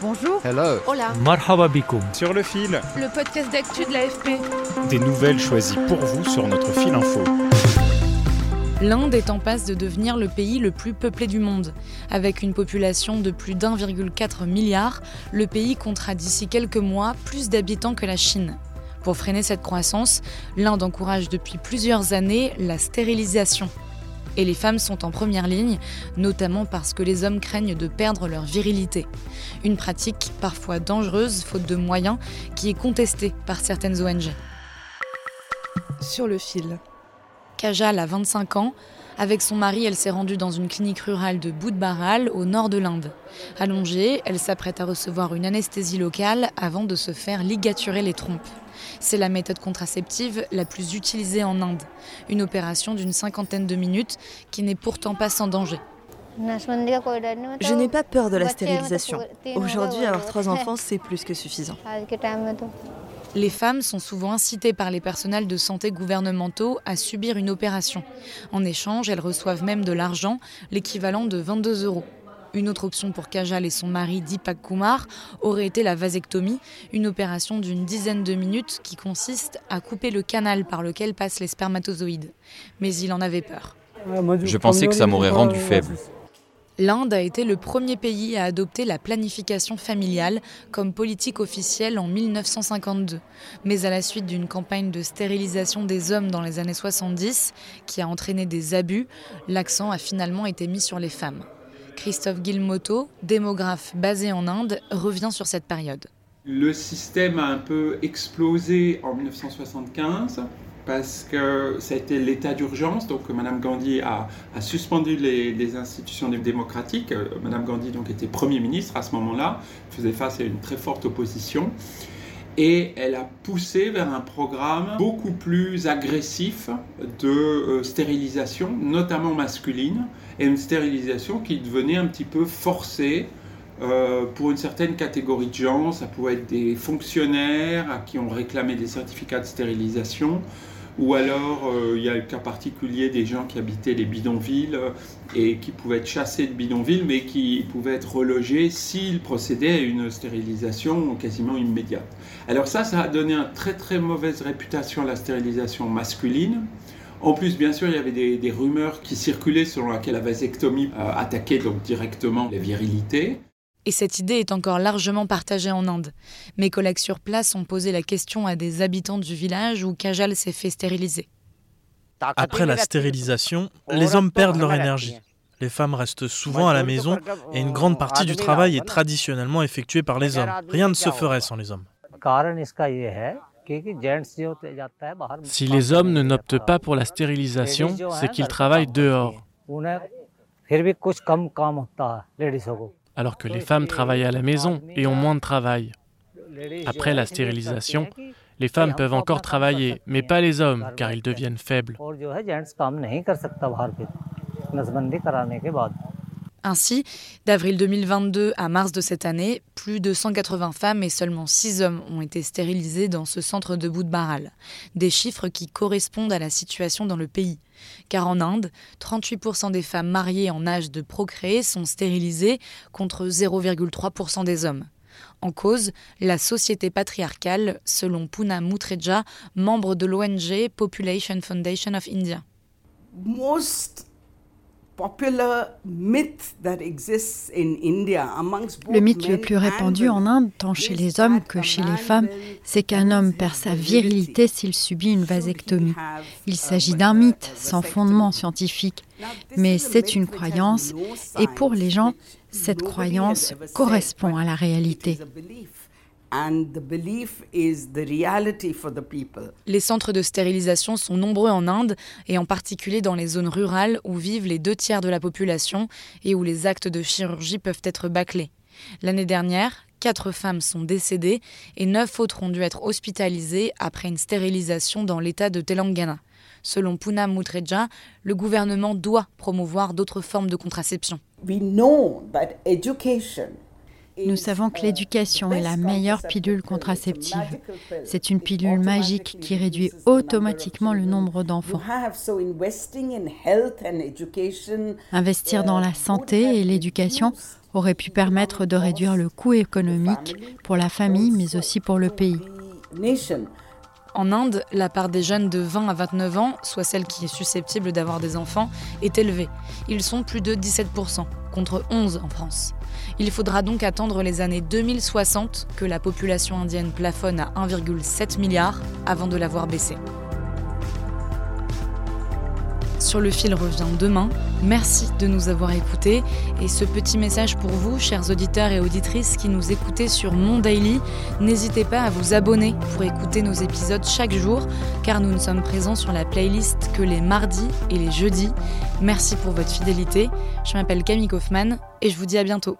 Bonjour. Hello. Hola. Marhaba bikoum. Sur le fil, Le podcast d'actu de l'AFP. des nouvelles choisies pour vous sur notre fil info. L'Inde est en passe de devenir le pays le plus peuplé du monde. Avec une population de plus d'1,4 milliard, le pays comptera d'ici quelques mois plus d'habitants que la Chine. Pour freiner cette croissance, l'Inde encourage depuis plusieurs années la stérilisation. Et les femmes sont en première ligne, notamment parce que les hommes craignent de perdre leur virilité. Une pratique parfois dangereuse, faute de moyens, qui est contestée par certaines ONG. Sur le fil. Kajal a 25 ans. Avec son mari, elle s'est rendue dans une clinique rurale de Boudbaral, au nord de l'Inde. Allongée, elle s'apprête à recevoir une anesthésie locale avant de se faire ligaturer les trompes. C'est la méthode contraceptive la plus utilisée en Inde. Une opération d'une cinquantaine de minutes qui n'est pourtant pas sans danger. Je n'ai pas peur de la stérilisation. Aujourd'hui, avoir trois enfants, c'est plus que suffisant. Les femmes sont souvent incitées par les personnels de santé gouvernementaux à subir une opération. En échange, elles reçoivent même de l'argent, l'équivalent de 22 euros. Une autre option pour Kajal et son mari Deepak Kumar aurait été la vasectomie, une opération d'une dizaine de minutes qui consiste à couper le canal par lequel passent les spermatozoïdes. Mais il en avait peur. Je pensais que ça m'aurait rendu faible. L'Inde a été le premier pays à adopter la planification familiale comme politique officielle en 1952. Mais à la suite d'une campagne de stérilisation des hommes dans les années 70, qui a entraîné des abus, l'accent a finalement été mis sur les femmes. Christophe Guilmoto, démographe basé en Inde, revient sur cette période. Le système a un peu explosé en 1975 parce que ça a été l'état d'urgence. Donc, Madame Gandhi a, suspendu les, institutions démocratiques. Madame Gandhi donc était Premier ministre à ce moment-là, faisait face à une très forte opposition. Et elle a poussé vers un programme beaucoup plus agressif de euh, stérilisation, notamment masculine, et une stérilisation qui devenait un petit peu forcée euh, pour une certaine catégorie de gens. Ça pouvait être des fonctionnaires à qui on réclamait des certificats de stérilisation, ou alors, euh, il y a le cas particulier des gens qui habitaient les bidonvilles euh, et qui pouvaient être chassés de bidonvilles, mais qui pouvaient être relogés s'ils procédaient à une stérilisation quasiment immédiate. Alors ça, ça a donné une très très mauvaise réputation à la stérilisation masculine. En plus, bien sûr, il y avait des, rumeurs qui circulaient selon laquelle la vasectomie euh, attaquait donc directement la virilité. Et cette idée est encore largement partagée en Inde. Mes collègues sur place ont posé la question à des habitants du village où Kajal s'est fait stériliser. Après la stérilisation, les hommes perdent leur énergie. Les femmes restent souvent à la maison et une grande partie du travail est traditionnellement effectuée par les hommes. Rien ne se ferait sans les hommes. Si les hommes ne n'optent pas pour la stérilisation, c'est qu'ils travaillent dehors. Alors que les femmes travaillent à la maison et ont moins de travail. Après la stérilisation, les femmes peuvent encore travailler, mais pas les hommes, car ils deviennent faibles. Ainsi, d'avril 2022 à mars de cette année, plus de 180 femmes et seulement 6 hommes ont été stérilisés dans ce centre de Boudbaral. Des chiffres qui correspondent à la situation dans le pays. Car en Inde, 38% des femmes mariées en âge de procréer sont stérilisées contre 0,3% des hommes. En cause, la société patriarcale, selon Puna Mutreja, membre de l'ONG Population Foundation of India. Le mythe le plus répandu en Inde, tant chez les hommes que chez les femmes, c'est qu'un homme perd sa virilité s'il subit une vasectomie. Il s'agit d'un mythe sans fondement scientifique, mais c'est une croyance, et pour les gens, cette croyance correspond à la réalité. Les centres de stérilisation sont nombreux en Inde et en particulier dans les zones rurales où vivent les deux tiers de la population et où les actes de chirurgie peuvent être bâclés. L'année dernière, quatre femmes sont décédées et neuf autres ont dû être hospitalisées après une stérilisation dans l'état de Telangana. Selon Poonam Mutreja, le gouvernement doit promouvoir d'autres formes de contraception. Nous savons que l'éducation est la meilleure pilule contraceptive. C'est une pilule magique qui réduit automatiquement le nombre d'enfants. Investir dans la santé et l'éducation aurait pu permettre de réduire le coût économique pour la famille, mais aussi pour le pays. En Inde, la part des jeunes de 20 à 29 ans, soit celle qui est susceptible d'avoir des enfants, est élevée. Ils sont plus de 17%, contre 11 en France. Il faudra donc attendre les années 2060 que la population indienne plafonne à 1,7 milliard avant de l'avoir baissée. Sur le fil revient demain. Merci de nous avoir écoutés. Et ce petit message pour vous, chers auditeurs et auditrices qui nous écoutez sur Mon Daily, n'hésitez pas à vous abonner pour écouter nos épisodes chaque jour, car nous ne sommes présents sur la playlist que les mardis et les jeudis. Merci pour votre fidélité. Je m'appelle Camille Kaufmann et je vous dis à bientôt.